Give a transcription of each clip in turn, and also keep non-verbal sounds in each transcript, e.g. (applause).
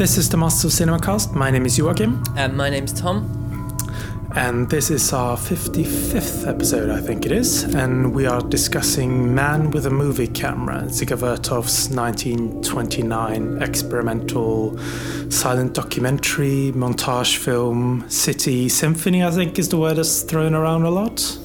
This is the Masters of Cinemacast. My name is Joachim. And my name's Tom. And this is our 55th episode, I think it is. And we are discussing Man with a Movie Camera, Dziga Vertov's 1929 experimental silent documentary, montage film, city symphony, I think is the word that's thrown around a lot.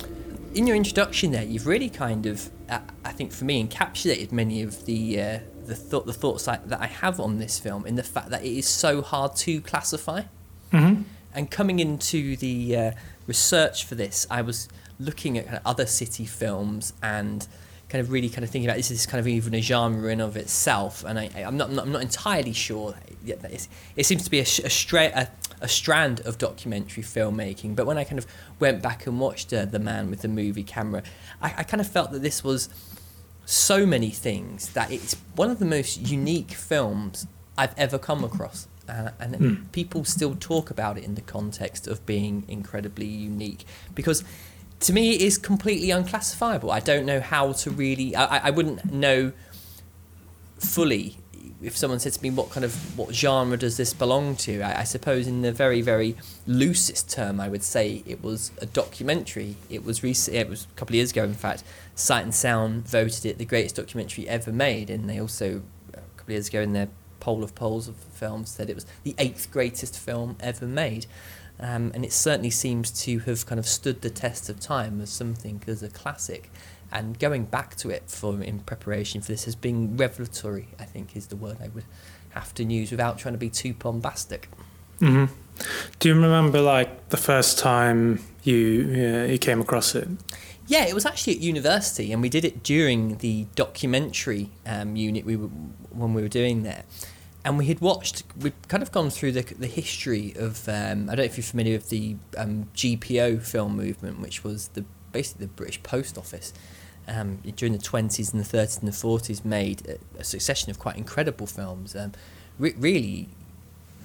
In your introduction there, you've really kind of, uh, I think for me, encapsulated many of the. Uh, the thought, the thoughts I, that I have on this film, in the fact that it is so hard to classify. Mm-hmm. And coming into the uh, research for this, I was looking at kind of other city films and kind of really kind of thinking about this is kind of even a genre in of itself. And I, am not, I'm not entirely sure. It seems to be a, a, stra- a, a, strand of documentary filmmaking. But when I kind of went back and watched uh, The Man with the Movie Camera, I, I kind of felt that this was so many things that it's one of the most unique films I've ever come across. Uh, and mm. people still talk about it in the context of being incredibly unique because to me it is completely unclassifiable. I don't know how to really, I, I wouldn't know fully if someone said to me what kind of what genre does this belong to? I, I, suppose in the very very loosest term I would say it was a documentary. It was recent it was a couple of years ago in fact. Sight and Sound voted it the greatest documentary ever made and they also a couple of years ago in their poll of polls of films said it was the eighth greatest film ever made. Um, and it certainly seems to have kind of stood the test of time as something as a classic and going back to it for in preparation for this has been revelatory. I think is the word I would have to use without trying to be too bombastic. Mm-hmm. Do you remember like the first time you uh, you came across it? Yeah, it was actually at university, and we did it during the documentary um, unit we were when we were doing there. And we had watched, we'd kind of gone through the, the history of, um, I don't know if you're familiar with the um, GPO film movement, which was the basically the British Post Office um, during the 20s and the 30s and the 40s made a, a succession of quite incredible films. Um, re- really,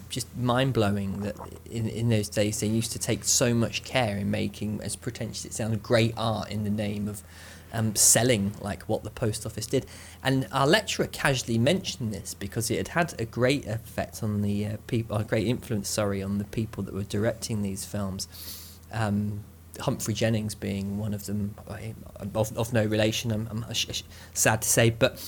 just mind blowing that in, in those days they used to take so much care in making, as pretentious it sounds, great art in the name of um, selling like what the post office did. And our lecturer casually mentioned this because it had had a great effect on the uh, people, a great influence, sorry, on the people that were directing these films. Um, Humphrey Jennings being one of them, of, of no relation. I'm, I'm sad to say, but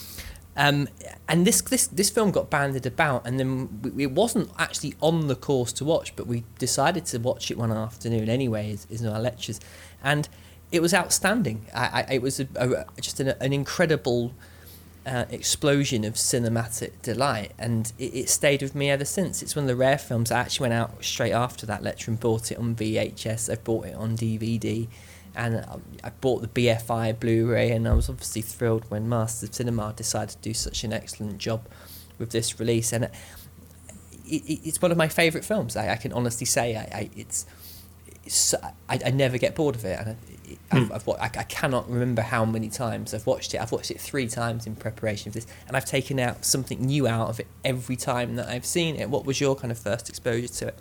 um, and this this this film got banded about, and then it wasn't actually on the course to watch, but we decided to watch it one afternoon anyway, is in our lectures, and it was outstanding. I, I it was a, a, just an, an incredible uh, explosion of cinematic delight, and it, it, stayed with me ever since. It's one of the rare films I actually went out straight after that lecture and bought it on VHS. I bought it on DVD, and I bought the BFI Blu-ray, and I was obviously thrilled when Masters of Cinema decided to do such an excellent job with this release, and it, it, it's one of my favourite films. I, I, can honestly say I it's, it's I, I never get bored of it, and I've, mm. I've, I, I cannot remember how many times I've watched it. I've watched it three times in preparation for this, and I've taken out something new out of it every time that I've seen it. What was your kind of first exposure to it?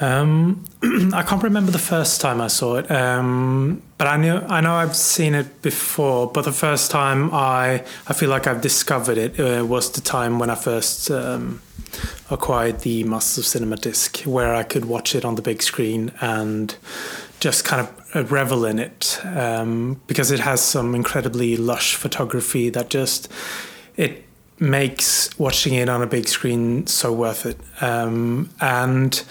Um, (clears throat) I can't remember the first time I saw it, um, but I know I know I've seen it before. But the first time I I feel like I've discovered it uh, was the time when I first um, acquired the Masters of Cinema disc, where I could watch it on the big screen and just kind of revel in it um, because it has some incredibly lush photography that just it makes watching it on a big screen so worth it. Um, and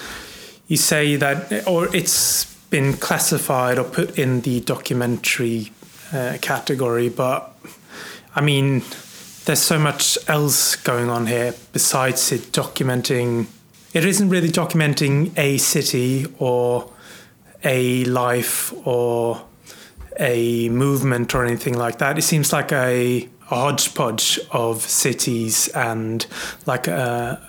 you say that, or it's been classified or put in the documentary uh, category, but I mean, there's so much else going on here besides it documenting. It isn't really documenting a city or a life or a movement or anything like that. It seems like a, a hodgepodge of cities and like a,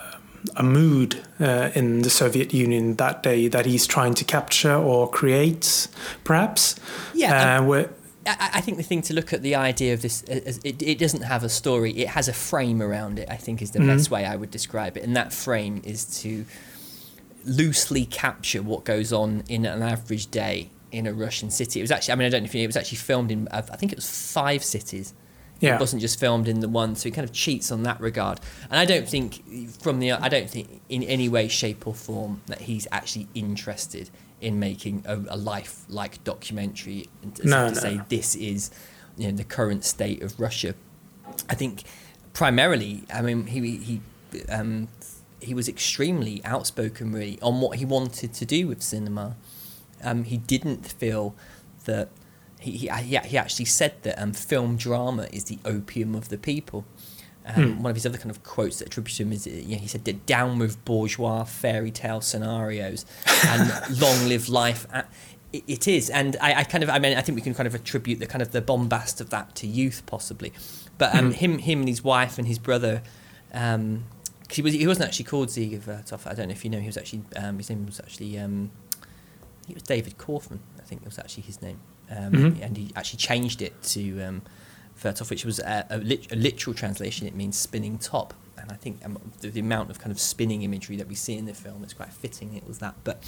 a mood uh, in the Soviet Union that day that he's trying to capture or create, perhaps. Yeah. Uh, where, I, think the thing to look at the idea of this, it, it doesn't have a story. It has a frame around it. I think is the mm-hmm. best way I would describe it, and that frame is to loosely capture what goes on in an average day in a Russian city. It was actually, I mean, I don't know if you know, it was actually filmed in, I think it was five cities Yeah. It wasn't just filmed in the one, so he kind of cheats on that regard. And I don't think from the I don't think in any way, shape or form that he's actually interested in making a, a life like documentary and to, No, to no, say no. this is you know the current state of Russia. I think primarily, I mean, he he um, he was extremely outspoken really on what he wanted to do with cinema. Um, he didn't feel that he, he he he actually said that um, film drama is the opium of the people. Um, Hmm. One of his other kind of quotes that attribute to him is, uh, you know, he said, "Down with bourgeois fairy tale scenarios, and (laughs) long live life." Uh, it, it is, and I, I kind of, I mean, I think we can kind of attribute the kind of the bombast of that to youth, possibly. But um, Mhm. him, him, and his wife and his brother. Um, 'cause he was he wasn't actually called Dziga Vertov. I don't know if you know. He was actually um, his name was actually um, I think it was David Kaufman. I think it was actually his name, um, Mhm. and he actually changed it to um, Vertov, which was a, a, lit- a literal translation. It means spinning top, and I think um, the, the amount of kind of spinning imagery that we see in the film is quite fitting. It was that, but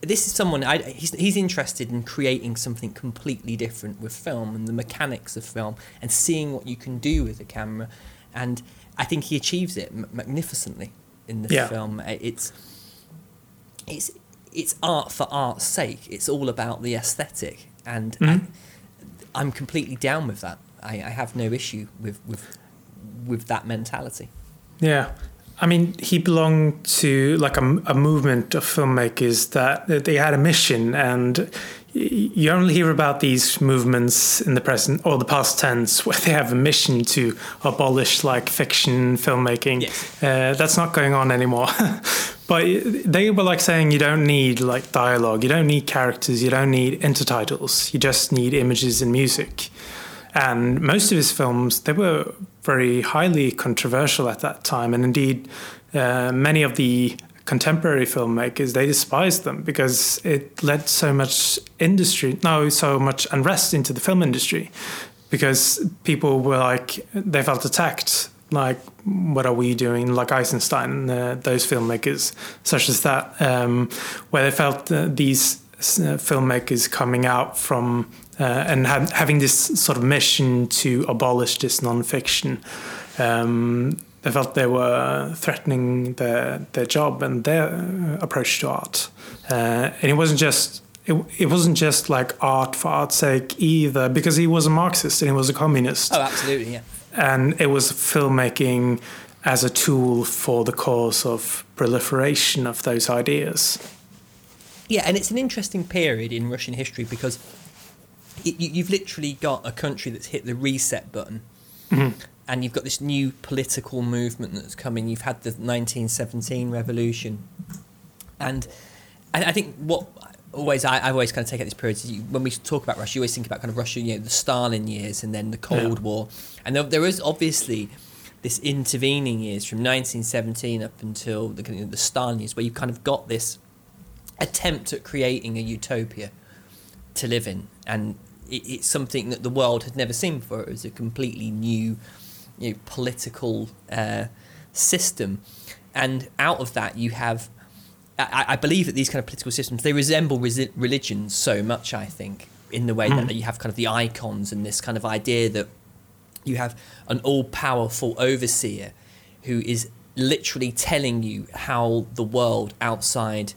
this is someone I, he's, he's interested in creating something completely different with film and the mechanics of film and seeing what you can do with a camera and I think he achieves it m- magnificently in the Yeah. film it's it's it's art for art's sake it's all about the aesthetic and Mhm. I, I'm completely down with that I, I have no issue with with with that mentality Yeah. I mean, he belonged to like a, a movement of filmmakers that, that they had a mission, and you only hear about these movements in the present or the past tense (laughs) where they have a mission to abolish like fiction filmmaking. Yes. Uh, that's not going on anymore. (laughs) but they were like saying you don't need like dialogue, you don't need characters, you don't need intertitles, you just need images and music. And most of his films they were very highly controversial at that time. And indeed uh, many of the contemporary filmmakers they despised them because it led so much industry no so much unrest into the film industry because people were like they felt attacked like what are we doing like eisenstein and uh, those filmmakers such as that um, where they felt uh, these uh, filmmakers coming out from uh, and ha- having this sort of mission to abolish this non-fiction. Um, they felt they were threatening their their job and their approach to art, uh, and it wasn't just. It, it wasn't just like art for art's sake either, because he was a Marxist and he was a communist oh absolutely yeah and it was filmmaking as a tool for the cause of proliferation of those ideas. Yeah, and it's an interesting period in Russian history because it, you, you've literally got a country that's hit the reset button, mm-hmm. and you've got this new political movement that's coming. You've had the 1917 revolution, and I, I think what always I, I always kind of take out this period you, when we talk about Russia, you always think about kind of Russia, you know, the Stalin years and then the Cold Yeah. War, and there, there is obviously this intervening years from 1917 up until the, the Stalin years, where you kind of got this attempt at creating a utopia to live in, and it, it's something that the world had never seen before. It was a completely new, you know, political uh, system, and out of that you have. I, I believe that these kind of political systems they resemble resi- religions so much. I think in the way Mm. that you have kind of the icons and this kind of idea that you have an all-powerful overseer who is literally telling you how the world outside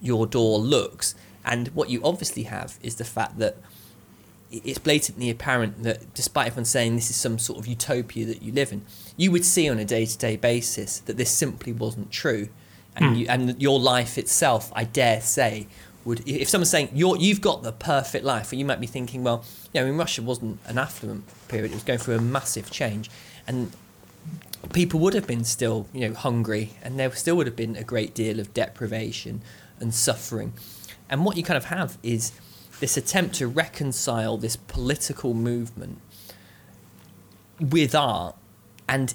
your door looks. And what you obviously have is the fact that it's blatantly apparent that despite everyone saying this is some sort of utopia that you live in, you would see on a day to day basis that this simply wasn't true. And, Hmm. you, and your life itself, I dare say, would if someone's saying you're you've got the perfect life, you might be thinking, well, you know, in Russia wasn't an affluent period; it was going through a massive change, and people would have been still, you know, hungry, and there still would have been a great deal of deprivation and suffering. And what you kind of have is this attempt to reconcile this political movement with art, and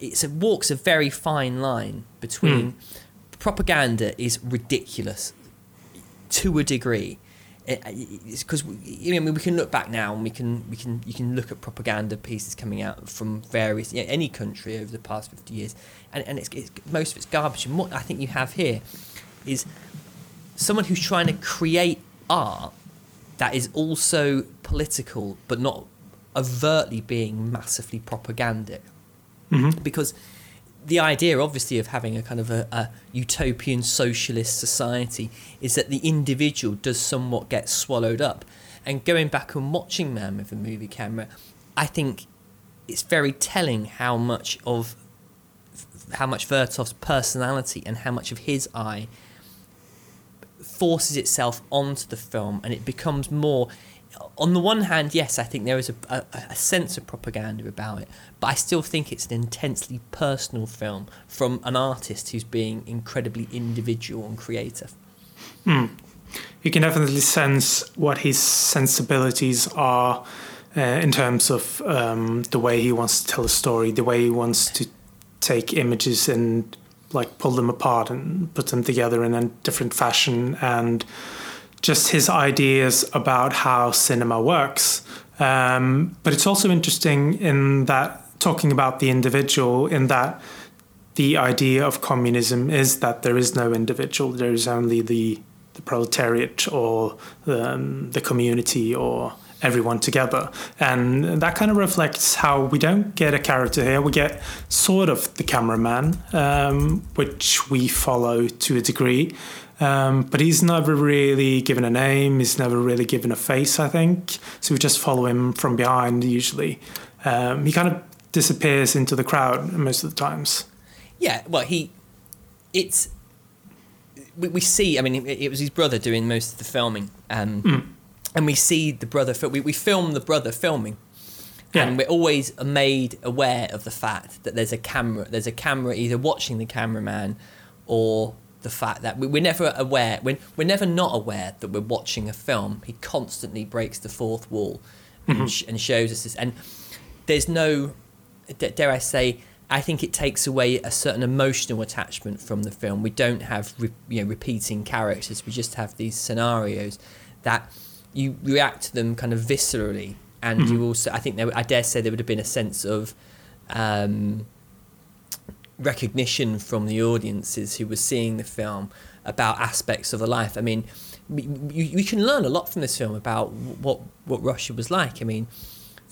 it's a walks a very fine line between hmm. propaganda is ridiculous to a degree. Eh, eh, because you know we can look back now and we can we can you can look at propaganda pieces coming out from various you know, any country over the past 50 years. And, and it's, it's most of it's garbage. And what I think you have here is someone who's trying to create art that is also political but not overtly being massively propagandic. Mhm. Because the idea, obviously, of having a kind of a, a utopian socialist society is that the individual does somewhat get swallowed up. And going back and watching Man with a movie camera, I think it's very telling how much of how much Vertov's personality and how much of his eye forces itself onto the film, and it becomes more. On the one hand, yes, I think there is a, a, a sense of propaganda about it, but I still think it's an intensely personal film from an artist who's being incredibly individual and creative. you can definitely sense what his sensibilities are uh, in terms of um, the way he wants to tell a story, the way he wants to take images and like pull them apart and put them together in a different fashion, and just his ideas about how cinema works. Um, but it's also interesting in that talking about the individual, in that the idea of communism is that there is no individual, there is only the the proletariat or um, the community or everyone together. And that kind of reflects how we don't get a character here. We get sort of the cameraman, um, which we follow to a degree. Um, but he's never really given a name, he's never really given a face, I think. So we just follow him from behind usually. Um, he kind of disappears into the crowd most of the times. Yeah, well, he, it's, we, we see. I mean, it, it was his brother doing most of the filming, um, and we see the brother. We we film the brother filming, Yeah. and we're always made aware of the fact that there's a camera. There's a camera either watching the cameraman, or the fact that we, we're never aware. We're, we're never not aware that we're watching a film. He constantly breaks the fourth wall, and, mm-hmm. sh- and shows us this. And there's no, d- dare I say, I think it takes away a certain emotional attachment from the film. We don't have re- you know repeating characters. We just have these scenarios that you react to them kind of viscerally, and you also I think there, I dare say there would have been a sense of um, recognition from the audiences who were seeing the film about aspects of the life. I mean, we, you, can learn a lot from this film about what what Russia was like. I mean,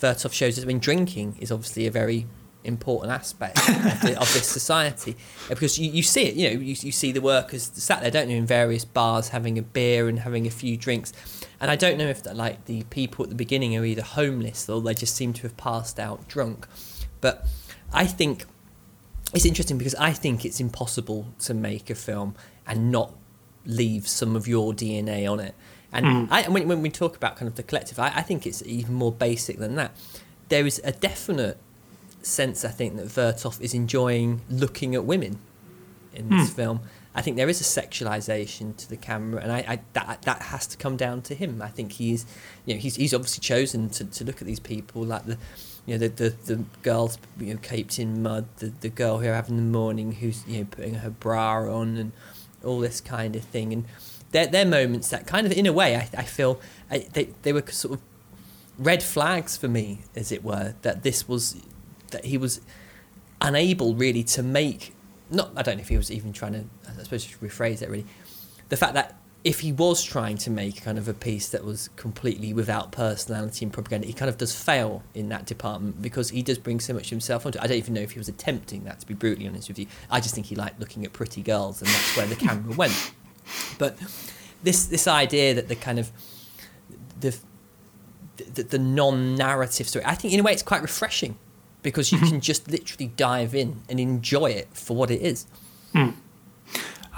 Vertov shows us. I mean, drinking is obviously a very important aspect of, the, of this (laughs) society Uh, because you, you see it. You know, you, you see the workers sat there, don't you, in various bars having a beer and having a few drinks. And I don't know if that, like the people at the beginning are either homeless or they just seem to have passed out drunk. But I think it's interesting because I think it's impossible to make a film and not leave some of your DNA on it. And hmm. I, when, when we talk about kind of the collective, I, I think it's even more basic than that. There is a definite sense, I think, that Vertov is enjoying looking at women in this hmm. film. I think there is a sexualization to the camera, and I, I that that has to come down to him. I think he's, you know, he's he's obviously chosen to, to look at these people like the, you know, the the, the girls you know caped in mud, the the girl who having the morning who's you know putting her bra on and all this kind of thing, and they're they're moments that kind of in a way I I feel I, they they were sort of red flags for me, as it were, that this was that he was unable really to make not I don't know if he was even trying to I suppose should rephrase it really the fact that if he was trying to make kind of a piece that was completely without personality and propaganda he kind of does fail in that department because he does bring so much himself onto it. I don't even know if he was attempting that to be brutally honest with you I just think he liked looking at pretty girls and that's where the camera (laughs) went but this this idea that the kind of the the, the non-narrative story. I think in a way it's quite refreshing because you mm-hmm. can just literally dive in and enjoy it for what it is. Hmm.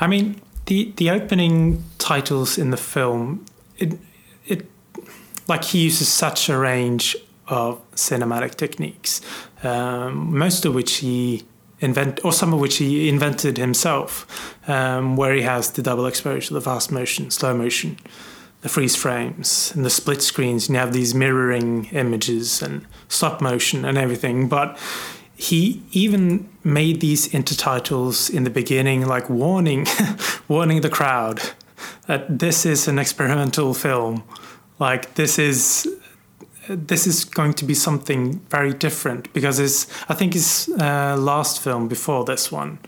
I mean, the the opening titles in the film, it it like he uses such a range of cinematic techniques, um, most of which he invent or some of which he invented himself, um, where he has the double exposure, the fast motion, slow motion, the freeze frames, and the split screens, and you have these mirroring images and stop motion and everything, but he even made these intertitles in the beginning like warning (laughs) warning the crowd that this is an experimental film. Like this is this is going to be something very different because it's i think his uh, last film before this one.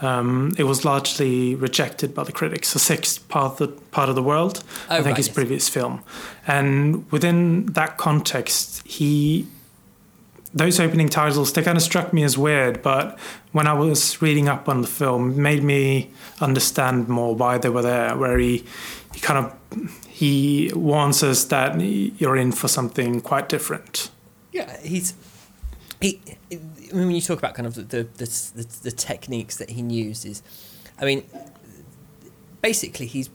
Um, it was largely rejected by the critics a sixth part of the, part of the world Oh, i think right, his yes. previous film. And within that context he those opening titles they kind of struck me as weird, but when I was reading up on the film, made me understand more why they were there. Where he he kind of he warns us that you're in for something quite different. Yeah, he's he. When you talk about kind of the the, the, the techniques that he uses, I mean, basically he's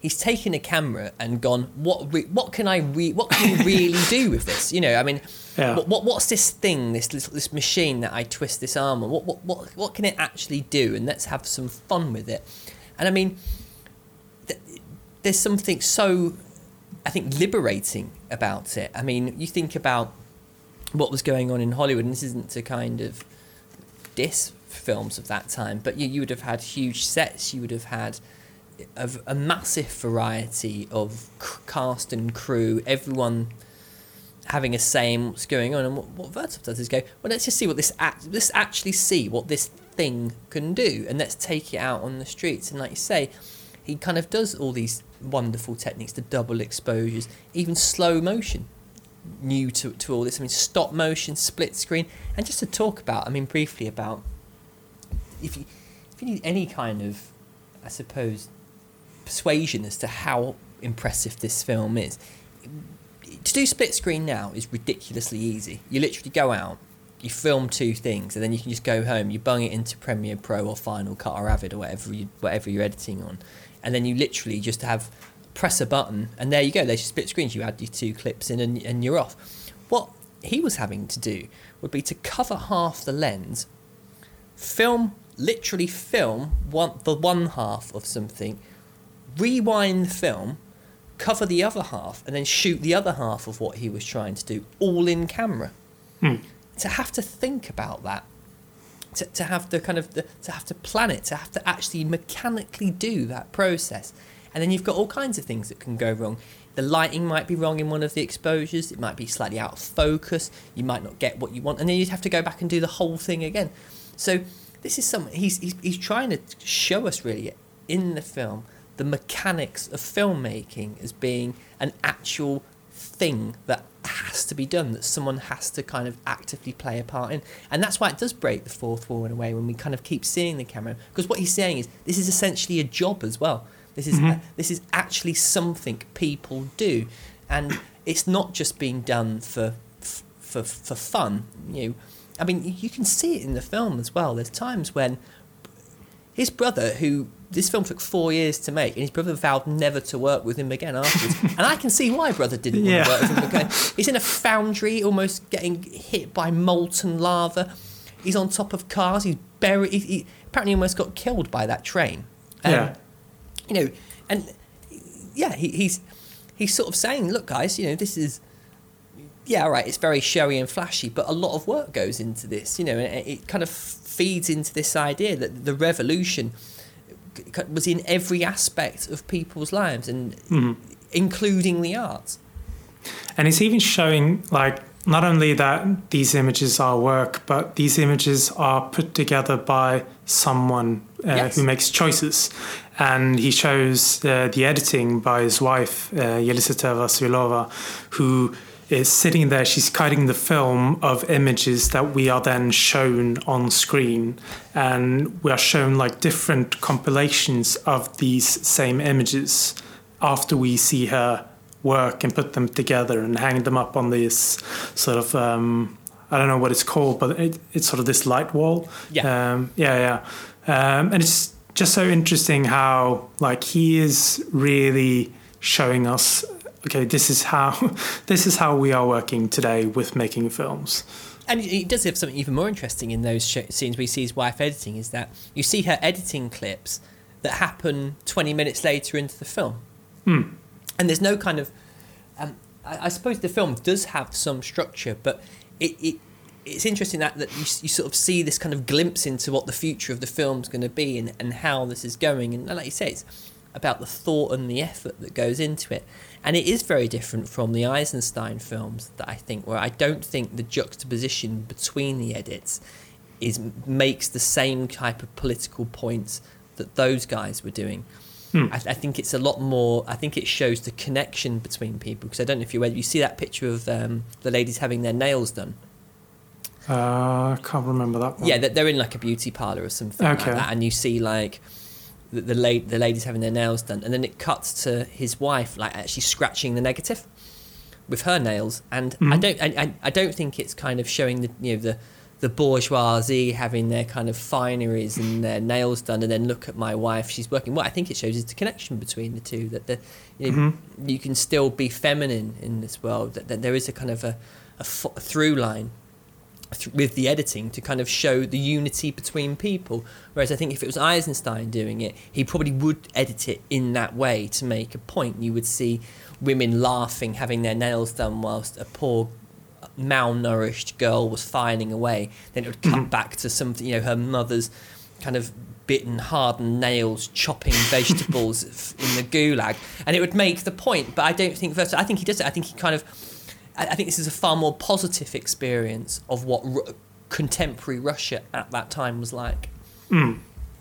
he's taken a camera and gone, what re- what can I re- what can we really do with this? You know, I mean, yeah. what, what what's this thing, this, this this machine that I twist this arm on? What what what what can it actually do? And let's have some fun with it. And I mean, th- there's something so, I think, liberating about it. I mean, you think about what was going on in Hollywood, and this isn't to kind of diss films of that time, but you, you would have had huge sets, you would have had a, a massive variety of cast and crew, everyone having a say in what's going on. And what, what Vertov does is go, well, let's just see what this act, let's actually see what this thing can do, and let's take it out on the streets. And like you say, he kind of does all these wonderful techniques, the double exposures, even slow motion, new to, to all this. I mean, stop motion, split screen, and just to talk about, I mean, briefly about if you if you need any kind of, I suppose, persuasion as to how impressive this film is. To do split screen now is ridiculously easy. You literally go out, you film two things, and then you can just go home. You bung it into Premiere Pro or Final Cut or Avid or whatever you whatever you're editing on, and then you literally just have press a button, and there you go. There's your split screens. You add your two clips in, and and you're off. What he was having to do would be to cover half the lens, film literally film one the one half of something rewind the film, cover the other half, and then shoot the other half of what he was trying to do, all in camera. Hmm. To have to think about that, to, to have to kind of the, to have to plan it, to have to actually mechanically do that process, and then you've got all kinds of things that can go wrong. The lighting might be wrong in one of the exposures. It might be slightly out of focus. You might not get what you want, and then you'd have to go back and do the whole thing again. So this is something he's, he's, he's trying to show us really in the film the mechanics of filmmaking as being an actual thing that has to be done that someone has to kind of actively play a part in. And that's why it does break the fourth wall in a way when we kind of keep seeing the camera. Because what he's saying is this is essentially a job as well. This is mm-hmm. this is actually something people do. And it's not just being done for for for fun you know. I mean you can see it in the film as well. There's times when his brother who this film took four years to make, and his brother vowed never to work with him again afterwards. (laughs) and I can see why brother didn't yeah. want to work with him again. He's in a foundry, almost getting hit by molten lava. He's on top of cars. He's buried. He, he apparently almost got killed by that train. Um, yeah. You know, and yeah, he, he's he's sort of saying, look, guys, you know, this is yeah, right. It's very showy and flashy, but a lot of work goes into this. You know, and it, it kind of feeds into this idea that the revolution was in every aspect of people's lives and mm-hmm. including the arts. And it's even showing like not only that these images are work, but these images are put together by someone uh, yes. who makes choices. And he shows uh, the editing by his wife, uh, Vasilova, who is sitting there. She's cutting the film of images that we are then shown on screen, and we are shown like different compilations of these same images after we see her work and put them together and hang them up on this sort of um, I don't know what it's called, but it, it's sort of this light wall. Yeah, um, yeah, yeah, um, and it's just so interesting how like he is really showing us okay, this is how (laughs) this is how we are working today with making films. And he does have something even more interesting in those sh- scenes where see sees wife editing is that you see her editing clips that happen 20 minutes later into the film. Hmm. And there's no kind of. Um, I, I, suppose the film does have some structure, but it, it it's interesting that, that you, you sort of see this kind of glimpse into what the future of the film's going to be and, and how this is going. And like you say, it's about the thought and the effort that goes into it. And it is very different from the Eisenstein films that I think, where I don't think the juxtaposition between the edits is makes the same type of political points that those guys were doing. Hmm. I, I, think it's a lot more. I think it shows the connection between people because I don't know if you you see that picture of um, the ladies having their nails done Uh, I can't remember that one. Yeah, they're in like a beauty parlor or something Okay. like that, and you see like the the, la- the ladies having their nails done, and then it cuts to his wife like actually scratching the negative with her nails, and I Mhm. don't, I, I, I don't think it's kind of showing the you know the the bourgeoisie having their kind of fineries and their nails done, and then look at my wife, she's working. What I think it shows is the connection between the two that the you, know, you can still be feminine in this world. That, that there is a kind of a, a, a through line th- with the editing to kind of show the unity between people. Whereas I think if it was Eisenstein doing it, he probably would edit it in that way to make a point. You would see women laughing, having their nails done, whilst a poor uh, malnourished girl was filing away. Then it would cut mm-hmm. back to something, you know, her mother's kind of bitten, hardened nails chopping (laughs) vegetables in the gulag, and it would make the point. But I don't think Vertov. I think he does it. I think he kind of. I think this is a far more positive experience of what contemporary Russia at that time was like.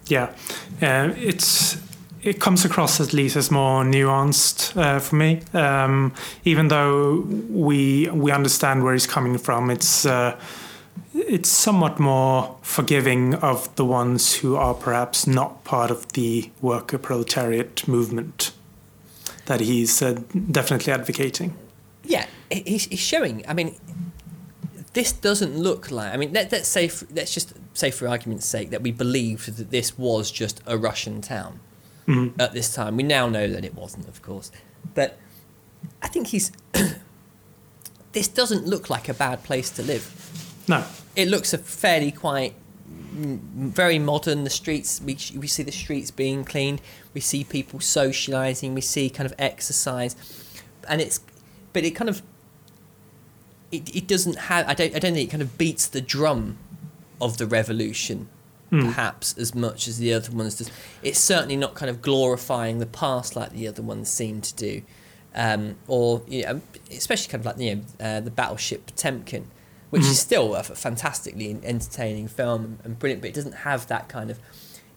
Yeah, uh, it's it comes across at least as more nuanced uh, for me. Um, even though we we understand where he's coming from, it's uh, it's somewhat more forgiving of the ones who are perhaps not part of the worker proletariat movement that he's uh, definitely advocating. Yeah, he's, he's showing. I mean, this doesn't look like. I mean, let, let's say, for, let's just say for argument's sake that we believed that this was just a Russian town Mhm. at this time. We now know that it wasn't, of course, but I think he's. (coughs) this doesn't look like a bad place to live. No, It looks a fairly quite mm, very modern. The streets we we see the streets being cleaned. We see people socializing. We see kind of exercise, and it's but it kind of it, it doesn't have. I don't I don't think it kind of beats the drum of the revolution perhaps as much as the other ones does. It's certainly not kind of glorifying the past like the other ones seem to do, um, or you know, especially kind of like you know uh, the battleship Potemkin, which is still a fantastically entertaining film and brilliant, but it doesn't have that kind of.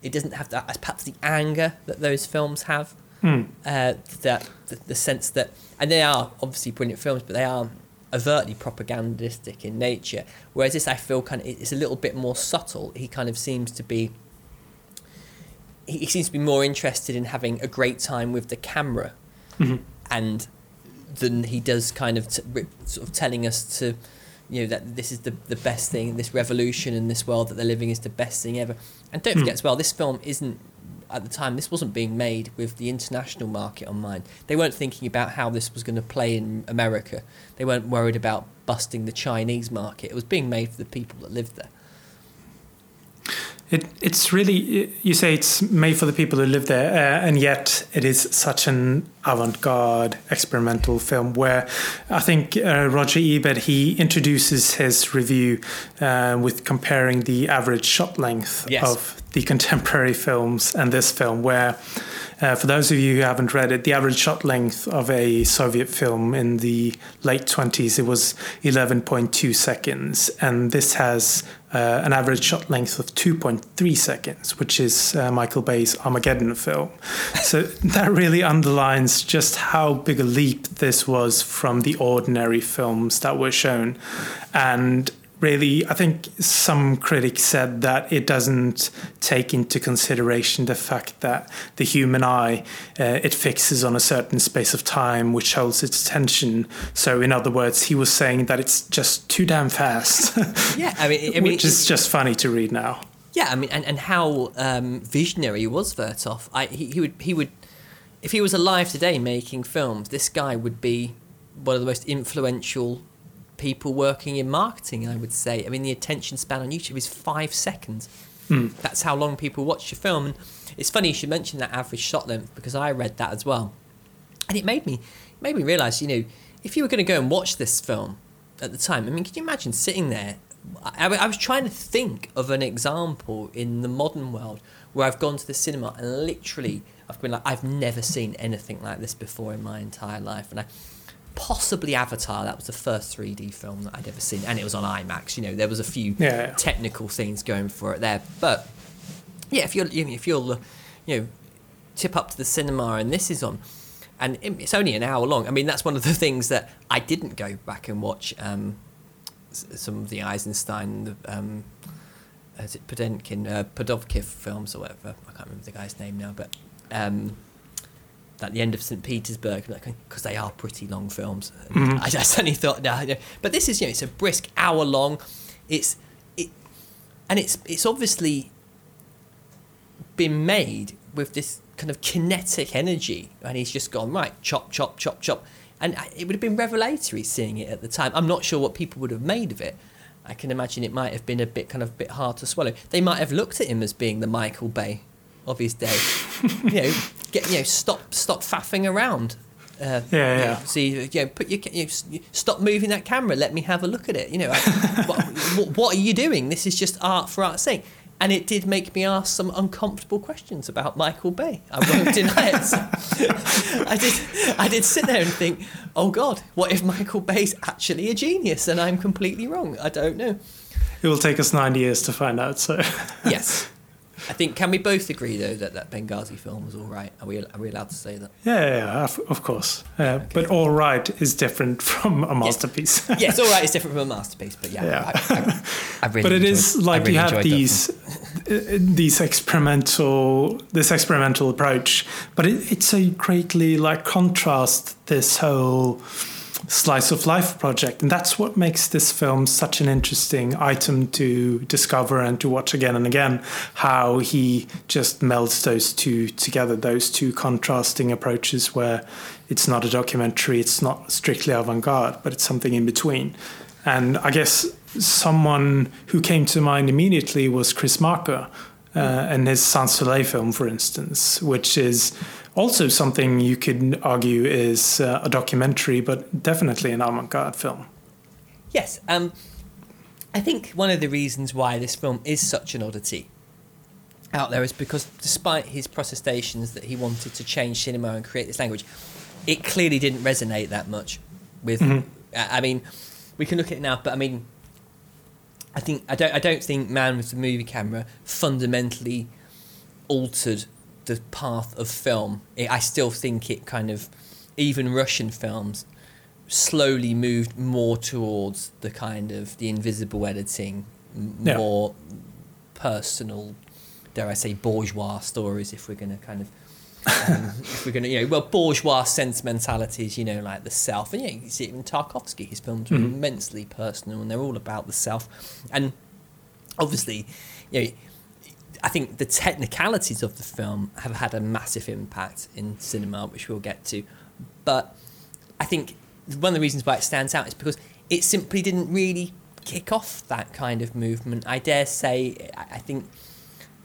It doesn't have that perhaps the anger that those films have. Hmm. Uh, that the, the sense that, and they are obviously brilliant films, but they are overtly propagandistic in nature. Whereas this, I feel, kind of it's a little bit more subtle. He kind of seems to be. He, seems to be more interested in having a great time with the camera, Mhm. and than he does kind of t- sort of telling us to, you know, that this is the the best thing. This revolution in this world that they're living is the best thing ever. And don't forget as well, this film isn't at the time this wasn't being made with the international market on mind. They weren't thinking about how this was going to play in America. They weren't worried about busting the Chinese market. It was being made for the people that lived there. It, it's really, you say it's made for the people who live there, uh, and yet it is such an avant garde experimental film where I think uh, Roger Ebert he introduces his review uh, with comparing the average shot length Yes. of the contemporary films and this film, where uh, for those of you who haven't read it, the average shot length of a Soviet film in the late 20s it was 11.2 seconds, and this has uh, an average shot length of 2.3 seconds, which is uh, Michael Bay's Armageddon film. (laughs) So that really underlines just how big a leap this was from the ordinary films that were shown. And really, I think some critics said that it doesn't take into consideration the fact that the human eye uh, it fixes on a certain space of time which holds its attention. So, in other words, he was saying that it's just too damn fast. (laughs) Yeah, I mean, I mean, which is just funny to read now. Yeah, I mean, and, and how um, visionary was Vertov. I, he, he would he would, if he was alive today making films, this guy would be one of the most influential people working in marketing. I would say. I mean, the attention span on YouTube is five seconds. Hmm. That's how long people watch your film. And it's funny you should mention that average shot length because I read that as well, and it made me it made me realize, you know, if you were going to go and watch this film at the time, I mean, can you imagine sitting there? I, I was trying to think of an example in the modern world where I've gone to the cinema and literally I've been like, I've never seen anything like this before in my entire life, and I possibly Avatar. That was the first 3D film that I'd ever seen, and it was on IMAX. You know, there was a few Yeah, technical things going for it there, but yeah, if you're you know, if you're you know tip up to the cinema and this is on, and it's only an hour long. I mean, that's one of the things that I didn't go back and watch. Um, some of the Eisenstein, the, um, is it Podenkin, uh, Podovkiv films or whatever. I can't remember the guy's name now, but um, at the end of St. Petersburg, because they are pretty long films. Mhm. I, I (laughs) suddenly thought, no, no. but this is, you know, it's a brisk hour long. It's it, and it's it's obviously been made with this kind of kinetic energy, and he's just gone right, chop, chop, chop, chop, and it would have been revelatory seeing it at the time. I'm not sure what people would have made of it. I can imagine it might have been a bit kind of a bit hard to swallow. They might have looked at him as being the Michael Bay of his day. (laughs) you know, get you know, stop, stop faffing around. Uh, Yeah, you know, yeah. see, you know, put your, you know, stop moving that camera. Let me have a look at it. You know, (laughs) what, what, what are you doing? This is just art for art's sake. And it did make me ask some uncomfortable questions about Michael Bay. I won't (laughs) deny it. I did. I did sit there and think, oh God, what if Michael Bay's actually a genius and I'm completely wrong? I don't know. It will take us 90 years to find out. So, Yes. I think can we both agree though that that Benghazi film was all right? Are we are we allowed to say that? yeah, yeah, yeah, of, of course. Uh, But all right is different (laughs) from a masterpiece. (laughs) yes, all right. It's different from a masterpiece, but yeah, Yeah. I, I, I (laughs) really. but it enjoyed- is like really you have these uh, these experimental this experimental approach but it, it so greatly like contrast this whole slice of life project. And that's what makes this film such an interesting item to discover and to watch again and again how he just melds those two together those two contrasting approaches where it's not a documentary it's not strictly avant-garde but it's something in between. And I guess someone who came to mind immediately was Chris Marker uh, and his Sans Soleil film, for instance, which is also something you could argue is uh, a documentary, but definitely an avant garde film. Yes, um, I think one of the reasons why this film is such an oddity out there is because despite his protestations that he wanted to change cinema and create this language, it clearly didn't resonate that much with. Mhm. I I mean, we can look at it now, but I mean, I think I don't. I don't think Man with the Movie Camera fundamentally altered the path of film. It, I still think it kind of, even Russian films, slowly moved more towards the kind of the invisible editing, m- Yeah. more personal, dare I say, bourgeois stories. If we're going to kind of, um, (laughs) if we're going to, you know, well, bourgeois sentimentalities, you know, like the self, and yeah, you see it in Tarkovsky. His films are Mhm. immensely personal, and they're all about the self, and obviously, you know. I think the technicalities of the film have had a massive impact in cinema, which we'll get to. But I think one of the reasons why it stands out is because it simply didn't really kick off that kind of movement. I dare say, I think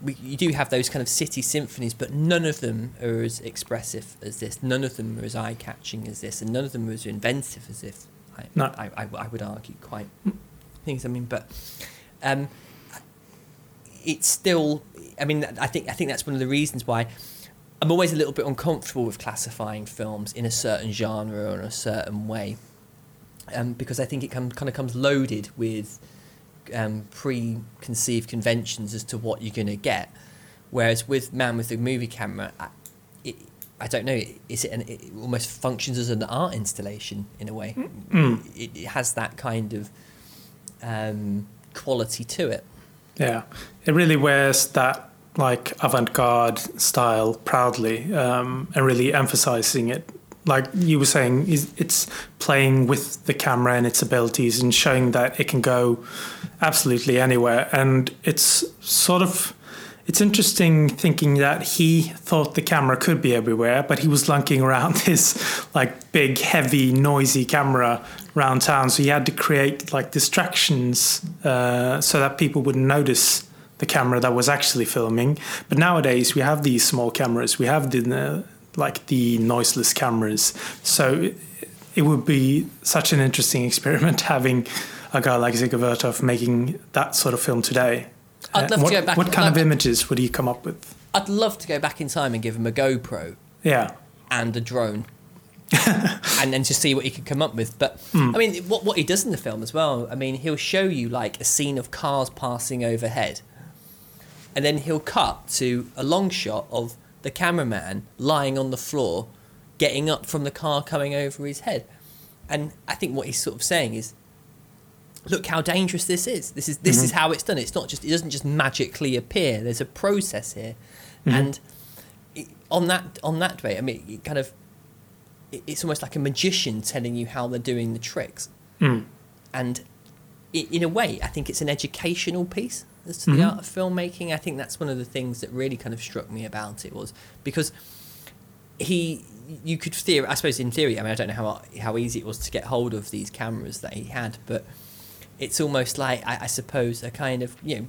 we, you do have those kind of city symphonies, but none of them are as expressive as this. None of them are as eye catching as this, and none of them are as inventive as this. I, No. I, I, I would argue quite things. I mean, but um, it's still. I mean, I think I think that's one of the reasons why I'm always a little bit uncomfortable with classifying films in a certain genre or in a certain way, um, because I think it kind of comes loaded with um, preconceived conventions as to what you're going to get. Whereas with Man with the Movie Camera, I, it, I don't know, is it, an, it almost functions as an art installation in a way. Mm. It, it has that kind of um, quality to it. Yeah, it really wears that like avant-garde style proudly, um, and really emphasizing it. Like you were saying, it's playing with the camera and its abilities and showing that it can go absolutely anywhere. And it's sort of it's interesting thinking that he thought the camera could be everywhere, but he was lunking around (laughs) this like big, heavy, noisy camera around town. So he had to create like distractions uh, so that people wouldn't notice the camera that was actually filming. But nowadays we have these small cameras. We have the uh, like the noiseless cameras. So it, would be such an interesting (laughs) experiment having a guy like Dziga Vertov making that sort of film today. I'd love what, to go back. What kind of images would he come up with? I'd love to go back in time and give him a GoPro Yeah. and a drone. (laughs) and then to see what he could come up with. But Hmm. I mean, what what he does in the film as well. I mean, he'll show you like a scene of cars passing overhead, and then he'll cut to a long shot of the cameraman lying on the floor, getting up from the car coming over his head. And I think what he's sort of saying is, look how dangerous this is. This is this is Mm-hmm. how it's done. It's not just it doesn't just magically appear. There's a process here, Mm-hmm. and it, on that on that way, I mean, it kind of it, it's almost like a magician telling you how they're doing the tricks, Mm. and i in a way, I think it's an educational piece as to the Mhm. art of filmmaking. I think that's one of the things that really kind of struck me about it was because he you could theory I suppose in theory I mean I don't know how how easy it was to get hold of these cameras that he had but it's almost like I, I suppose a kind of you know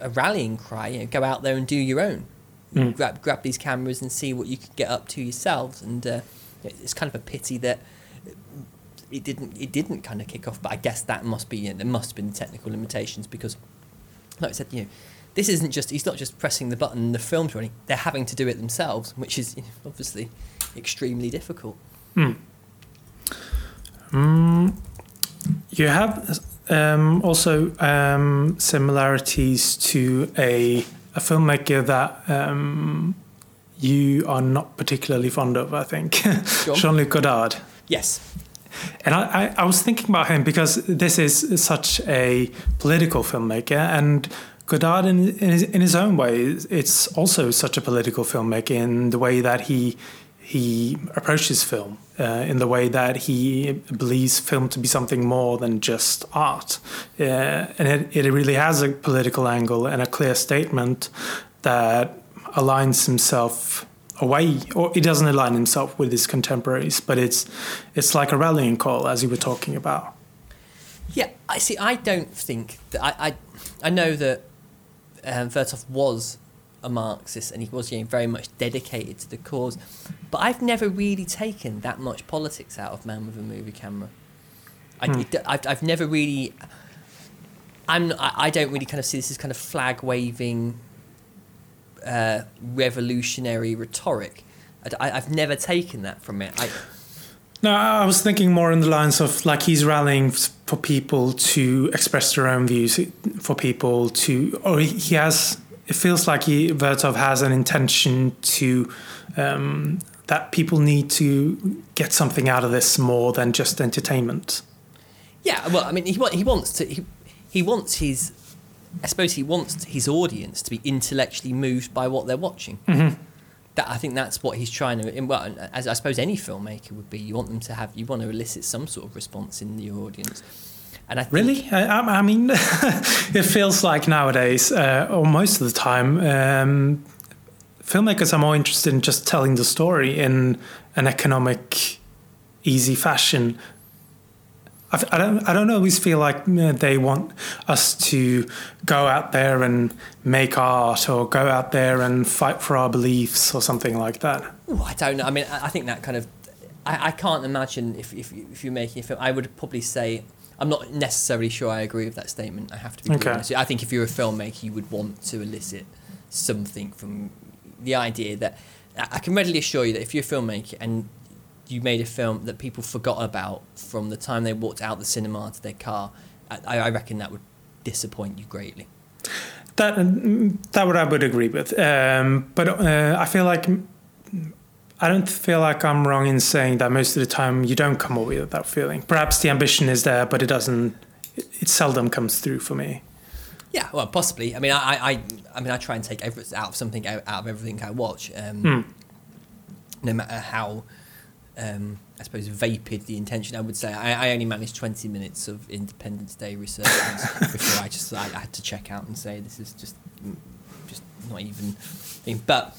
a rallying cry you know go out there and do your own. Mm. grab grab these cameras and see what you can get up to yourselves. And uh, it's kind of a pity that it didn't it didn't kind of kick off. But I guess that must be you know, there must have been technical limitations because like I said you know this isn't just he's not just pressing the button and the film's running. They're having to do it themselves which is you know, obviously extremely difficult. Mm. Mm, you have um, also um, similarities to a, a filmmaker that um, you are not particularly fond of, I think. Sure. (laughs) Jean Luc Godard. yes And I, I, I was thinking about him because this is such a political filmmaker, and Godard, in, in, his, in his own way, it's also such a political filmmaker in the way that he he approaches film, uh, in the way that he believes film to be something more than just art, uh, and it, it really has a political angle and a clear statement that aligns himself away or he doesn't align himself with his contemporaries but it's it's like a rallying call as you were talking about Yeah, I see. I don't think that I. I, I know that um, Vertov was a Marxist and he was you know, very much dedicated to the cause, but I've never really taken that much politics out of Man with a Movie Camera. I, Hmm. I've, I've never really. I'm. I, don't really kind of see this as kind of flag waving, uh, revolutionary rhetoric. I, have never taken that from it. I, no i was thinking more in the lines of like he's rallying for people to express their own views for people to or he has it feels like he vertov has an intention to um, that people need to get something out of this more than just entertainment Yeah, well, I mean, he he wants to he, he wants his I suppose he wants his audience to be intellectually moved by what they're watching. Mhm. That I think that's what he's trying to. Well, as I suppose any filmmaker would be, you want them to have you want to elicit some sort of response in your audience. And I think, Really? I, I I mean, (laughs) it feels like nowadays, uh, or most of the time, um, filmmakers are more interested in just telling the story in an economic, easy fashion. I've, I don't. I don't always feel like they want us to go out there and make art, or go out there and fight for our beliefs, or something like that. Ooh, I don't know. I mean, I, I think that kind of. I, I can't imagine if, if you- if you're making a film. I would probably say I'm not necessarily sure I agree with that statement. I have to be Okay. honest. I think if you're a filmmaker, you would want to elicit something from the idea that I can readily assure you that if you're a filmmaker and you made a film that people forgot about from the time they walked out the cinema to their car, I, I reckon that would disappoint you greatly. That that would I would agree with, um, but uh, I feel like I don't feel like I'm wrong in saying that most of the time you don't come away with that feeling. Perhaps the ambition is there, but it doesn't. It seldom comes through for me. Yeah, well, possibly. I mean, I, I, I mean, I try and take everything out of something out, out of everything I watch, um, Hmm. no matter how, um, I suppose, vapid the intention. I would say I, I only managed twenty minutes of Independence Day Resurgence (laughs) before I just I, I had to check out and say this is just, mm, just not even. Thing. But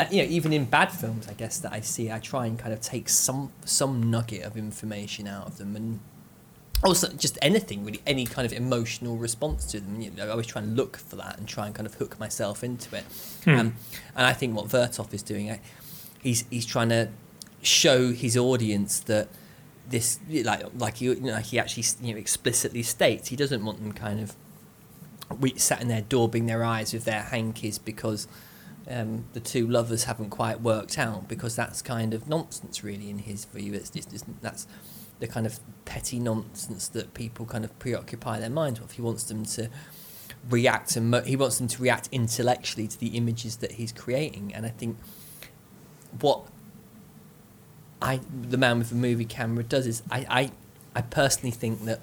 uh, you know, even in bad films, I guess that I see, I try and kind of take some some nugget of information out of them and also just anything really any kind of emotional response to them you know, i always try and look for that and try and kind of hook myself into it Hmm. um, and i think what vertov is doing I, he's he's trying to show his audience that this like like he, you know, he actually you know explicitly states he doesn't want them kind of we sat in their daubing their eyes with their hankies because um, the two lovers haven't quite worked out because that's kind of nonsense really in his view it's it's, that's the kind of petty nonsense that people kind of preoccupy their minds with he wants them to react and mo- he wants them to react intellectually to the images that he's creating and i think what I the man with the movie camera does is I, I I personally think that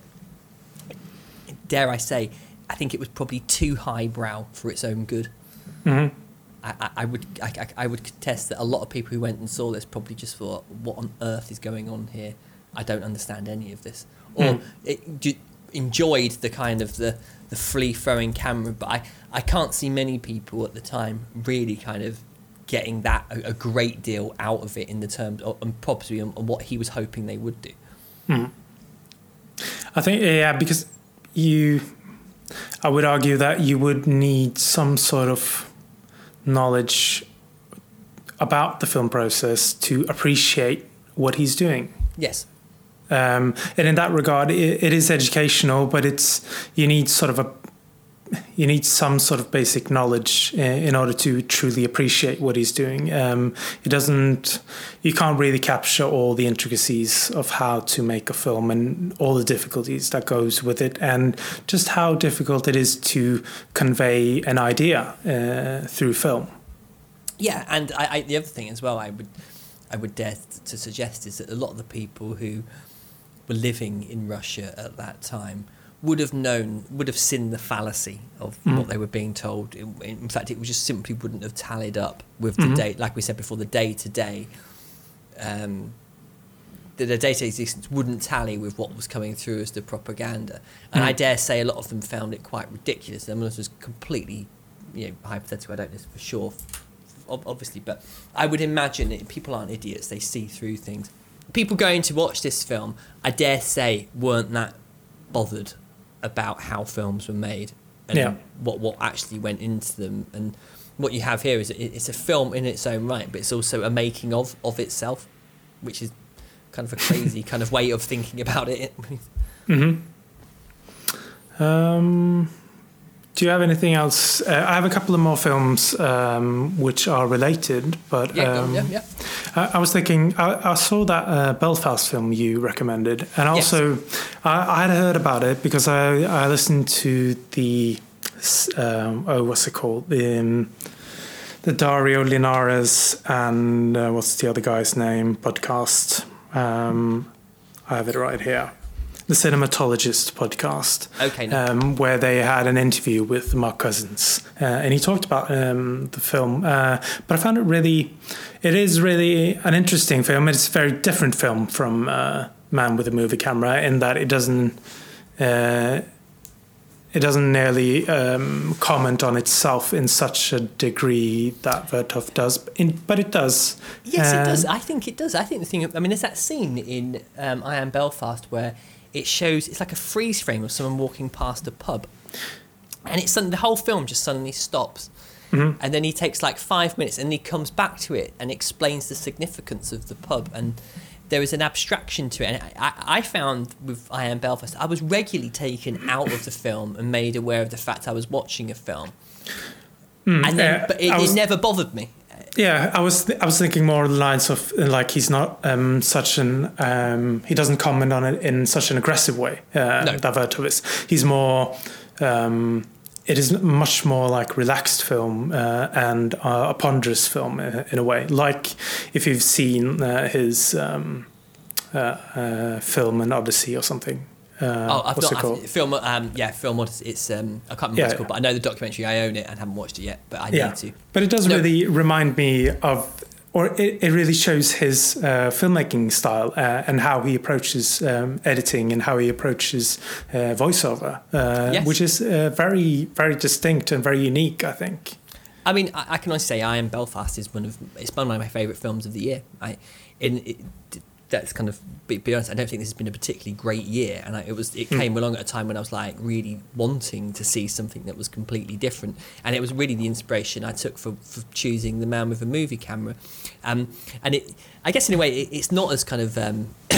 dare I say, I think it was probably too highbrow for its own good. Mhm. I, I, I would I, I- would contest that a lot of people who went and saw this probably just thought, "What on earth is going on here? I don't understand any of this." Or Mm. it, enjoyed the kind of the the free throwing camera, but I, I can't see many people at the time really kind of getting that a, a great deal out of it in the terms of, and probably on, on what he was hoping they would do. I think yeah, because you, I would argue that you would need some sort of knowledge about the film process to appreciate what he's doing. Yes. Um, and in that regard, it, it is educational, but it's you need sort of a you need some sort of basic knowledge uh, in order to truly appreciate what he's doing. Um, it doesn't you can't really capture all the intricacies of how to make a film and all the difficulties that goes with it, and just how difficult it is to convey an idea uh, through film. Yeah, and I, I, the other thing as well, I would, I would dare to suggest is that a lot of the people who were living in Russia at that time would have known, would have seen the fallacy of Mhm. what they were being told. In, in fact, it just simply wouldn't have tallied up with the Mhm. day, like we said before, the day to day. Um, the the day-to-day existence wouldn't tally with what was coming through as the propaganda, and I Mm. dare say a lot of them found it quite ridiculous. I mean, this was completely, you know, hypothetical. I don't know for sure, obviously, but I would imagine it, people aren't idiots. They see through things. People going to watch this film, I dare say, weren't that bothered about how films were made and Yeah. what what actually went into them. And what you have here is it's a film in its own right, but it's also a making of of itself, which is kind of a crazy kind of way of thinking about it. (laughs) hmm Um, do you have anything else? Uh, I have a couple of more films um, which are related, but Yeah, um, yeah, yeah. I, I was thinking I, I saw that uh, Belfast film you recommended, and also I, I had heard about it because I, I listened to the um, oh what's it called the um, the Dario Llinares and uh, what's the other guy's name podcast. Um, I have it right here. The Cinematologist podcast Okay, no. um, where they had an interview with Mark Cousins, uh, and he talked about um, the film. Uh, but I found it really, it is really an interesting film. It's a very different film from uh, Man with a Movie Camera in that it doesn't. Uh, it doesn't nearly um, comment on itself in such a degree that Vertov does, in, but it does. Yes, it does. Um, I think it does. I think the thing. I mean, there's that scene in um, I Am Belfast where it shows it's like a freeze frame of someone walking past a pub, and it's the whole film just suddenly stops, Mhm. and then he takes like five minutes and he comes back to it and explains the significance of the pub and. There is an abstraction to it, and I, I found with I Am Belfast, I was regularly taken out of the film and made aware of the fact I was watching a film, mm, and then, uh, but it, was- it never bothered me. Yeah, I was th- I was thinking more the lines of like he's not um, such an um, he doesn't comment on it in such an aggressive way. Uh, No. He's more. Um, it is much more like relaxed film uh, and uh, a ponderous film uh, in a way. Like if you've seen uh, his um, uh, uh, film an Odyssey or something. Uh, Oh, I've what's got it called? I've, film. Um, yeah, film. It's um, I can't remember what it's called, but I know the documentary. I own it and haven't watched it yet, but I yeah, need to. but it does No. really remind me of, or it, it really shows his uh, filmmaking style uh, and how he approaches um, editing and how he approaches uh, voiceover, uh, Yes. which is uh, very, very distinct and very unique. I think. I mean, I, I can honestly say, I Am Belfast is one of it's one of my favourite films of the year. I, in it, that's kind of be, be honest. I don't think this has been a particularly great year, and I, it was it Hmm. came along at a time when I was like really wanting to see something that was completely different, and it was really the inspiration I took for, for choosing the man with a movie camera, um, and it I guess in a way it, it's not as kind of. Um, (coughs)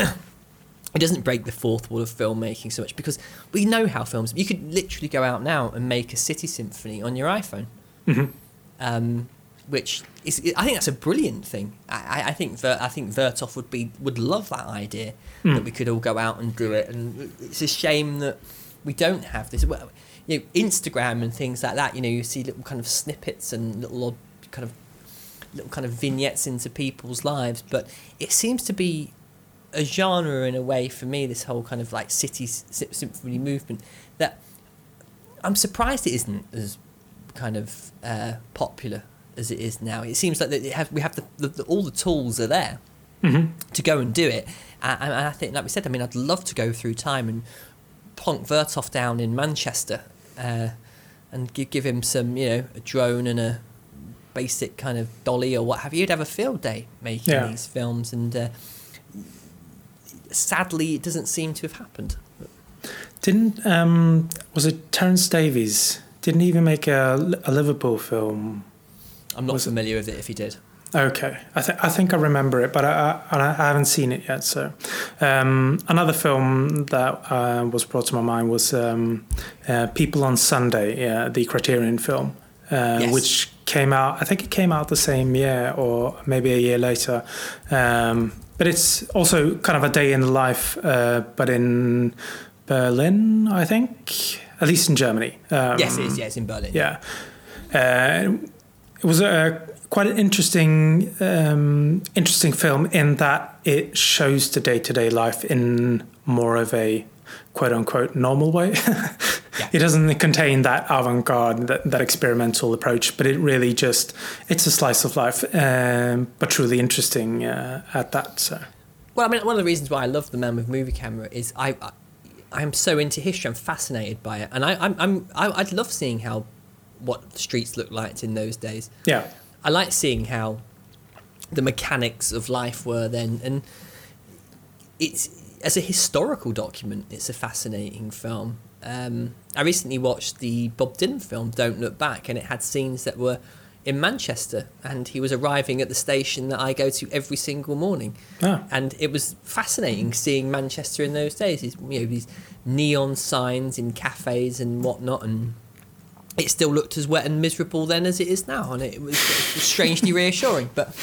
it doesn't break the fourth wall of filmmaking so much because we know how films. You could literally go out now and make a city symphony on your iPhone Mhm. um, which is I think that's a brilliant thing. I, I- think Ver, I think Vertov would be would love that idea Hmm. that we could all go out and do it. And it's a shame that we don't have this. Well, you know, Instagram and things like that. You know, you see little kind of snippets and little odd kind of little kind of vignettes into people's lives, but it seems to be a genre in a way for me. This whole kind of like city symphony movement that I'm surprised it isn't as kind of uh, popular as it is now. It seems like that have, we have the, the, the, all the tools are there Mm-hmm. to go and do it. And, and I think, like we said, I mean, I'd love to go through time and plonk Vertov down in Manchester uh, and give, give him some, you know, a drone and a basic kind of dolly or what have you. You'd have a field day making Yeah. these films, and uh, sadly, it doesn't seem to have happened. Didn't um, was it Terence Davies? Didn't he even make a, a Liverpool film? I'm not Was it- familiar with it if he did. Okay, I think I think I remember it, but I, I, I haven't seen it yet. So, um, another film that uh, was brought to my mind was um, uh, People on Sunday, yeah, the Criterion film, uh, Yes. which came out. I think it came out the same year, or maybe a year later. Um, but it's also kind of a day in the life, uh, but in Berlin, I think, at least in Germany. Um, yes, it is. Yeah, it's in Berlin. yeah. Uh, it was a quite an interesting, um, interesting film in that it shows the day-to-day life in more of a quote unquote normal way. (laughs) It doesn't contain that avant-garde, that, that experimental approach, but it really just it's a slice of life, um, but truly interesting uh, at that. So Well, I mean, one of the reasons why I love the Man with Movie Camera is I, I I'm so into history. I'm fascinated by it, and I, I'm, I'm I, I'd love seeing how what the streets looked like in those days. yeah, I like seeing how the mechanics of life were then, and it's as a historical document, it's a fascinating film. Um, I recently watched the Bob Dylan film "Don't Look Back," and it had scenes that were in Manchester, and he was arriving at the station that I go to every single morning, Ah. and it was fascinating seeing Manchester in those days. You know, these neon signs in cafes and whatnot, and it still looked as wet and miserable then as it is now, and it was, it was strangely reassuring. But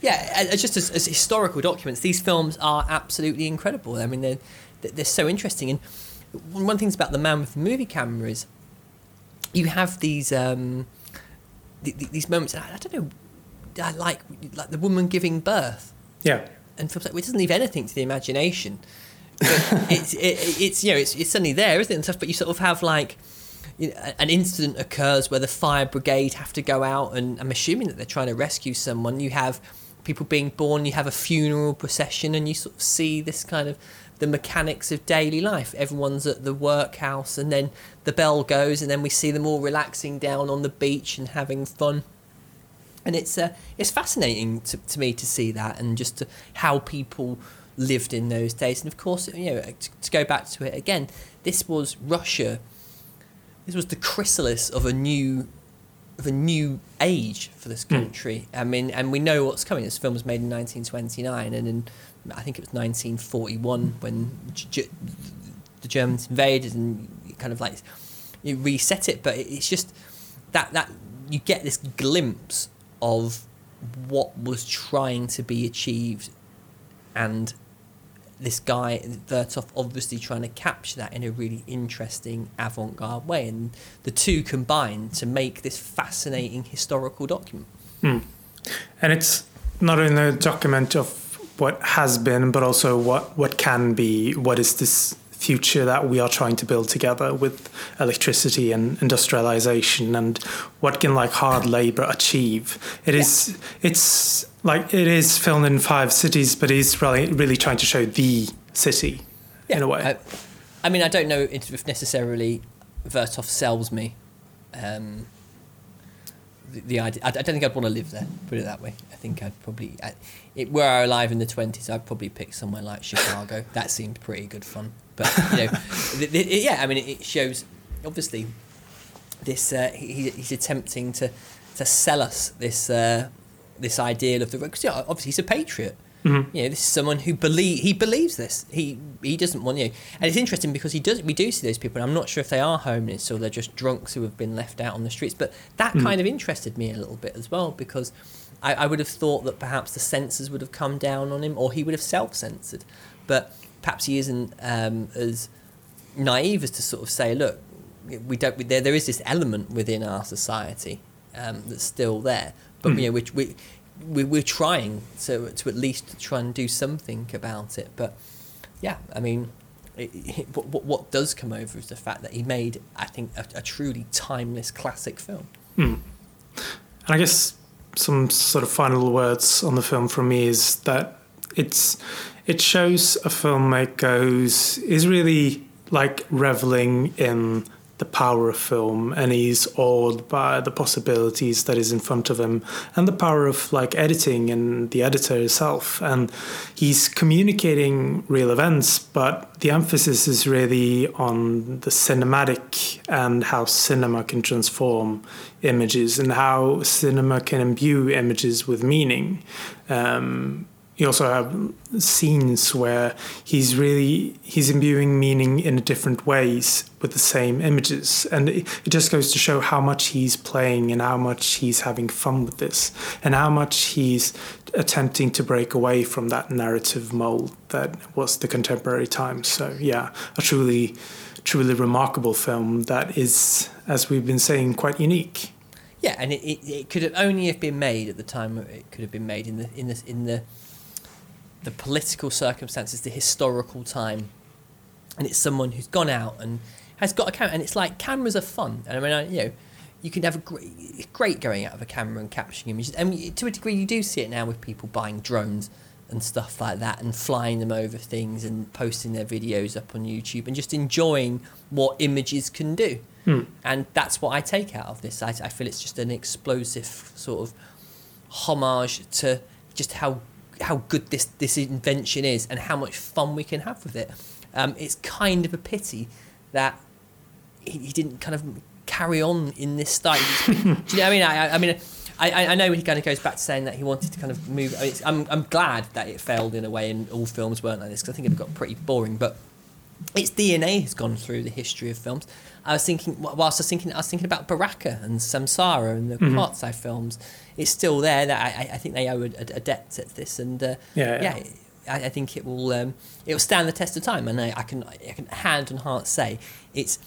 yeah, just as, as historical documents, these films are absolutely incredible. I mean, they're they're so interesting. And one of the things about the man with the movie camera is you have these um, th- th- these moments. I don't know, I like like the woman giving birth yeah, and films like it doesn't leave anything to the imagination. But (laughs) it's it, it's you know it's it's suddenly there, isn't it? And stuff, but you sort of have like an incident occurs where the fire brigade have to go out, and I'm assuming that they're trying to rescue someone. You have people being born, you have a funeral procession, and you sort of see this kind of the mechanics of daily life. Everyone's at the workhouse, and then the bell goes, and then we see them all relaxing down on the beach and having fun and it's uh, it's fascinating to, to me to see that and just to, how people lived in those days and of course you know to, to go back to it again this was Russia this was the chrysalis of a new of a new age for this hmm. country. I mean and we know what's coming. This film was made in 1929 and in I think it was 1941 when G- the Germans invaded and kind of like you reset it. But it's just that that you get this glimpse of what was trying to be achieved and this guy Vertov obviously trying to capture that in a really interesting avant-garde way and the two combine to make this fascinating historical document Hmm. and it's not only a document of what has been, but also what what can be. What is this future that we are trying to build together with electricity and industrialization, and what can like hard labor achieve? It is. It's like it is filmed in five cities, but it's really really trying to show the city in a way. I, I mean I don't know if necessarily Vertov sells me um, the, the idea. I, I don't think I'd want to live there put it that way. I think I'd probably I, it, were I alive in the 20s I'd probably pick somewhere like Chicago. (laughs) That seemed pretty good fun. But you know (laughs) the, the, yeah I mean it, it shows obviously this uh, he, he's attempting to to sell us this uh, this ideal of the because yeah, obviously he's a patriot Mhm. you know, this is someone who believe he believes this. He he doesn't want you. And it's interesting because he does. We do see those people, and I'm not sure if they are homeless or they're just drunks who have been left out on the streets. But that Mhm. kind of interested me a little bit as well because I, I would have thought that perhaps the censors would have come down on him or he would have self-censored. But perhaps he isn't um, as naive as to sort of say, look, we don't. We, there there is this element within our society um, that's still there, but Mm. you know, which we. We, we're trying to, to at least try and do something about it. But yeah, I mean, it, it, what, what does come over is the fact that he made, I think, a, a truly timeless classic film. Mm. And I guess some sort of final words on the film from me is that it's it shows a filmmaker who's is really like reveling in the power of film and he's awed by the possibilities that is in front of him and the power of like editing and the editor himself and he's communicating real events but the emphasis is really on the cinematic and how cinema can transform images and how cinema can imbue images with meaning. Um, you also have scenes where he's really he's imbuing meaning in different ways with the same images. And it, it, just goes to show how much he's playing and how much he's having fun with this and how much he's attempting to break away from that narrative mold that was the contemporary times so yeah a truly truly remarkable film that is as we've been saying quite unique. Yeah and it, it, it could have only have been made at the time it could have been made in the in the in the the political circumstances, the historical time, and it's someone who's gone out and has got a camera, and it's like cameras are fun. And I mean, I, you know, you can have a great, great going out of a camera and capturing images, and to a degree, you do see it now with people buying drones and stuff like that, and flying them over things and posting their videos up on YouTube, and just enjoying what images can do. Hmm. And that's what I take out of this. I, I feel it's just an explosive sort of homage to just how how good this this invention is and how much fun we can have with it. Um, it's kind of a pity that he, he, didn't kind of carry on in this style. Do you know what I mean? I, I mean. I, I know he kind of goes back to saying that he wanted to kind of move. I am I'm glad that it failed in a way, and all films weren't like this because I think it got pretty boring. But its DNA has gone through the history of films. I was thinking, whilst I was thinking, I was thinking about Baraka and Samsara and the mm films it's still there. That I, I think they owe a, a, debt at this, and uh, yeah, yeah. yeah I, I, think it will um, it will stand the test of time, and I, I, can I can hand on heart say it's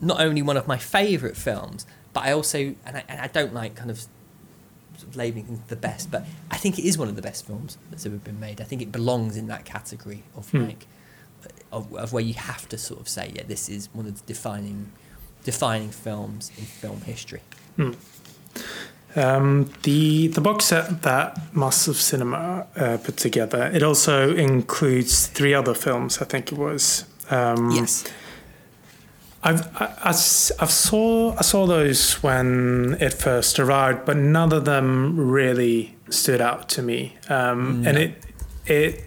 not only one of my favourite films, but I also and I, and I don't like kind of, sort of labeling the best, but I think it is one of the best films that's ever been made. I think it belongs in that category of hmm. like of, of where you have to sort of say, yeah, this is one of the defining defining films in film history. Hmm. Um, the the box set that Masters of Cinema uh, put together it also includes three other films. I think it was. Um, yes. I've I, I, I, saw I saw those when it first arrived, but none of them really stood out to me. Um, no. And it it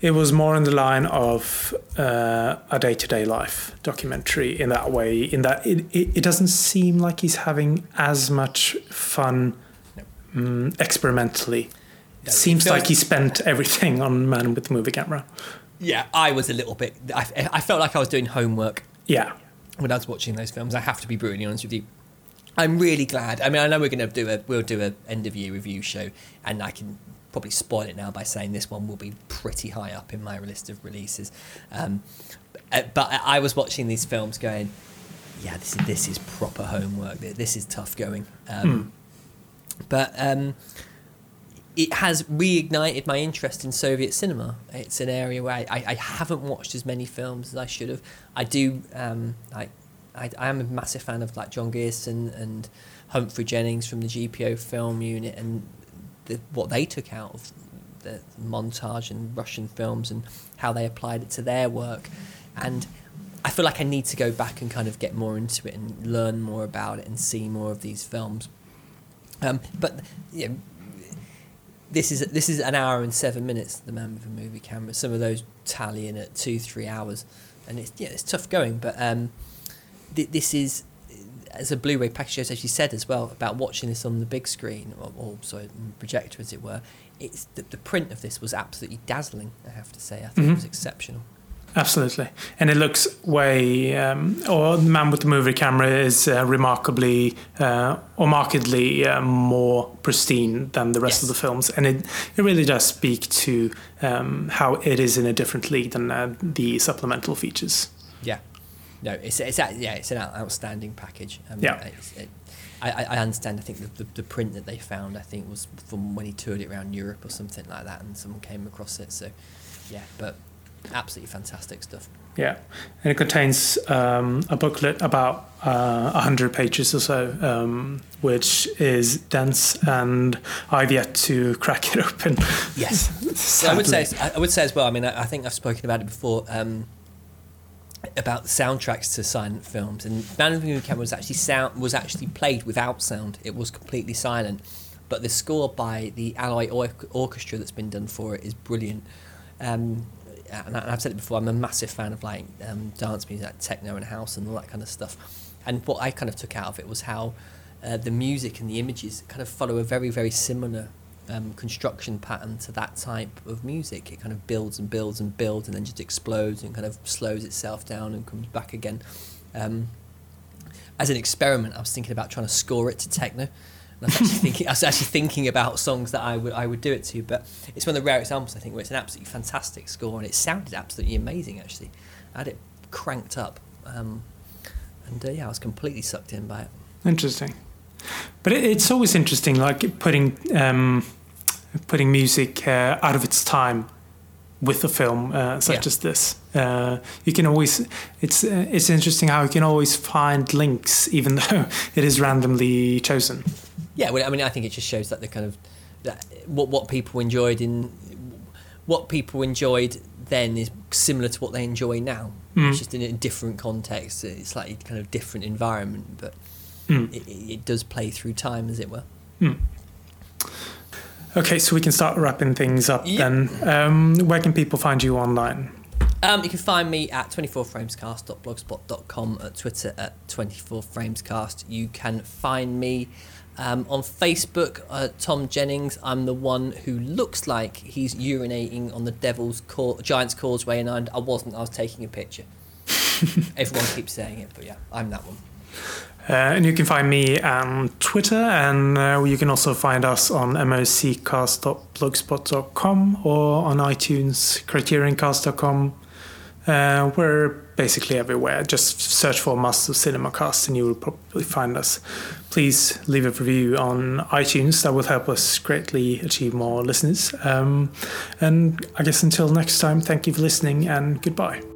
it was more in the line of uh, a day to day life documentary in that way, in that it, it, it, doesn't seem like he's having as much fun um, experimentally. It seems like he spent everything on Man with the Movie Camera. Yeah, I was a little bit. I, I felt like I was doing homework. Yeah. When I was watching those films, I have to be brutally honest with you. I'm really glad. I mean, I know we're going to do a we'll do a end of year review show, and I can probably spoil it now by saying this one will be pretty high up in my list of releases. Um, uh, but I was watching these films going, yeah, this is, this is proper homework. This is tough going. Um, hmm. But um, it has reignited my interest in Soviet cinema. It's an area where I, I haven't watched as many films as I should have. I do. Um, I, I, I am a massive fan of like John Grierson and Humphrey Jennings from the GPO film unit, and the, what they took out of the montage and Russian films and how they applied it to their work. And I feel like I need to go back and kind of get more into it and learn more about it and see more of these films. Um, but this is this is an hour and seven minutes. The Man with a Movie Camera. Some of those tally in at two three hours, and it's yeah it's tough going. But um, th- this is as a Blu-ray package, as you said as well about watching this on the big screen or, or sorry, projector as it were. It's the, the print of this was absolutely dazzling. I have to say, I think mm-hmm. it was exceptional. Absolutely, and it looks way. Um, or the man with the movie camera is uh, remarkably uh, or markedly uh, more pristine than the rest yes. of the films, and it it really does speak to um, how it is in a different league than uh, the supplemental features. Yeah, no, it's it's yeah, it's an outstanding package. Um, yeah. It, I, I understand. I think the, the, the, print that they found, I think, was from when he toured it around Europe or something like that, and someone came across it. So, yeah, but Absolutely fantastic stuff. Yeah, and it contains um, a booklet about uh, 100 pages or so, um, which is dense, and I've yet to crack it open. Yes, (laughs) I would say I would say as well. I mean, I, I think I've spoken about it before. Um, about soundtracks to silent films, and Man of the Moon Camera was actually sound was actually played without sound. It was completely silent, but the score by the Alloy or- Orchestra that's been done for it is brilliant. Um, and I've said it before. I'm a massive fan of like um, dance music, like techno and house and all that kind of stuff. And what I kind of took out of it was how uh, the music and the images kind of follow a very very similar um, construction pattern to that type of music. It kind of builds and builds and builds and then just explodes and kind of slows itself down and comes back again. Um, as an experiment, I was thinking about trying to score it to techno. And I was actually (laughs) thinking, I was actually thinking about songs that I would I would do it to, but it's one of the rare examples I think where it's an absolutely fantastic score and it sounded absolutely amazing. Actually, I had it cranked up, um, and uh, yeah, I was completely sucked in by it. Interesting, but it, it's always interesting, like putting um, putting music uh, out of its time with a film uh, such Yeah. as this. Uh, you can always it's uh, it's interesting how you can always find links, even (laughs) though it is randomly chosen. Yeah, well, I mean, I think it just shows that the kind of that what what people enjoyed in what people enjoyed then is similar to what they enjoy now. Mm. It's just in a different context. It's like a kind of different environment, but Mm. it, it it does play through time, as it were. Okay, so we can start wrapping things up Yep. then. Um, where can people find you online? Um, you can find me at 24framescast.blogspot.com, at Twitter at 24framescast. You can find me um, on Facebook, uh, Tom Jennings. I'm the one who looks like he's urinating on the Devil's Cau- Giant's Causeway, and I, I wasn't. I was taking a picture. (laughs) Everyone keeps saying it, but yeah, I'm that one. Uh, and you can find me on Twitter, and uh, you can also find us on moccast.blogspot.com or on iTunes, criterioncast.com. Uh, we're basically everywhere. Just search for Masters of Cinema Cast and you will probably find us. Please leave a review on iTunes. That will help us greatly achieve more listeners. Um, and I guess until next time, thank you for listening and goodbye.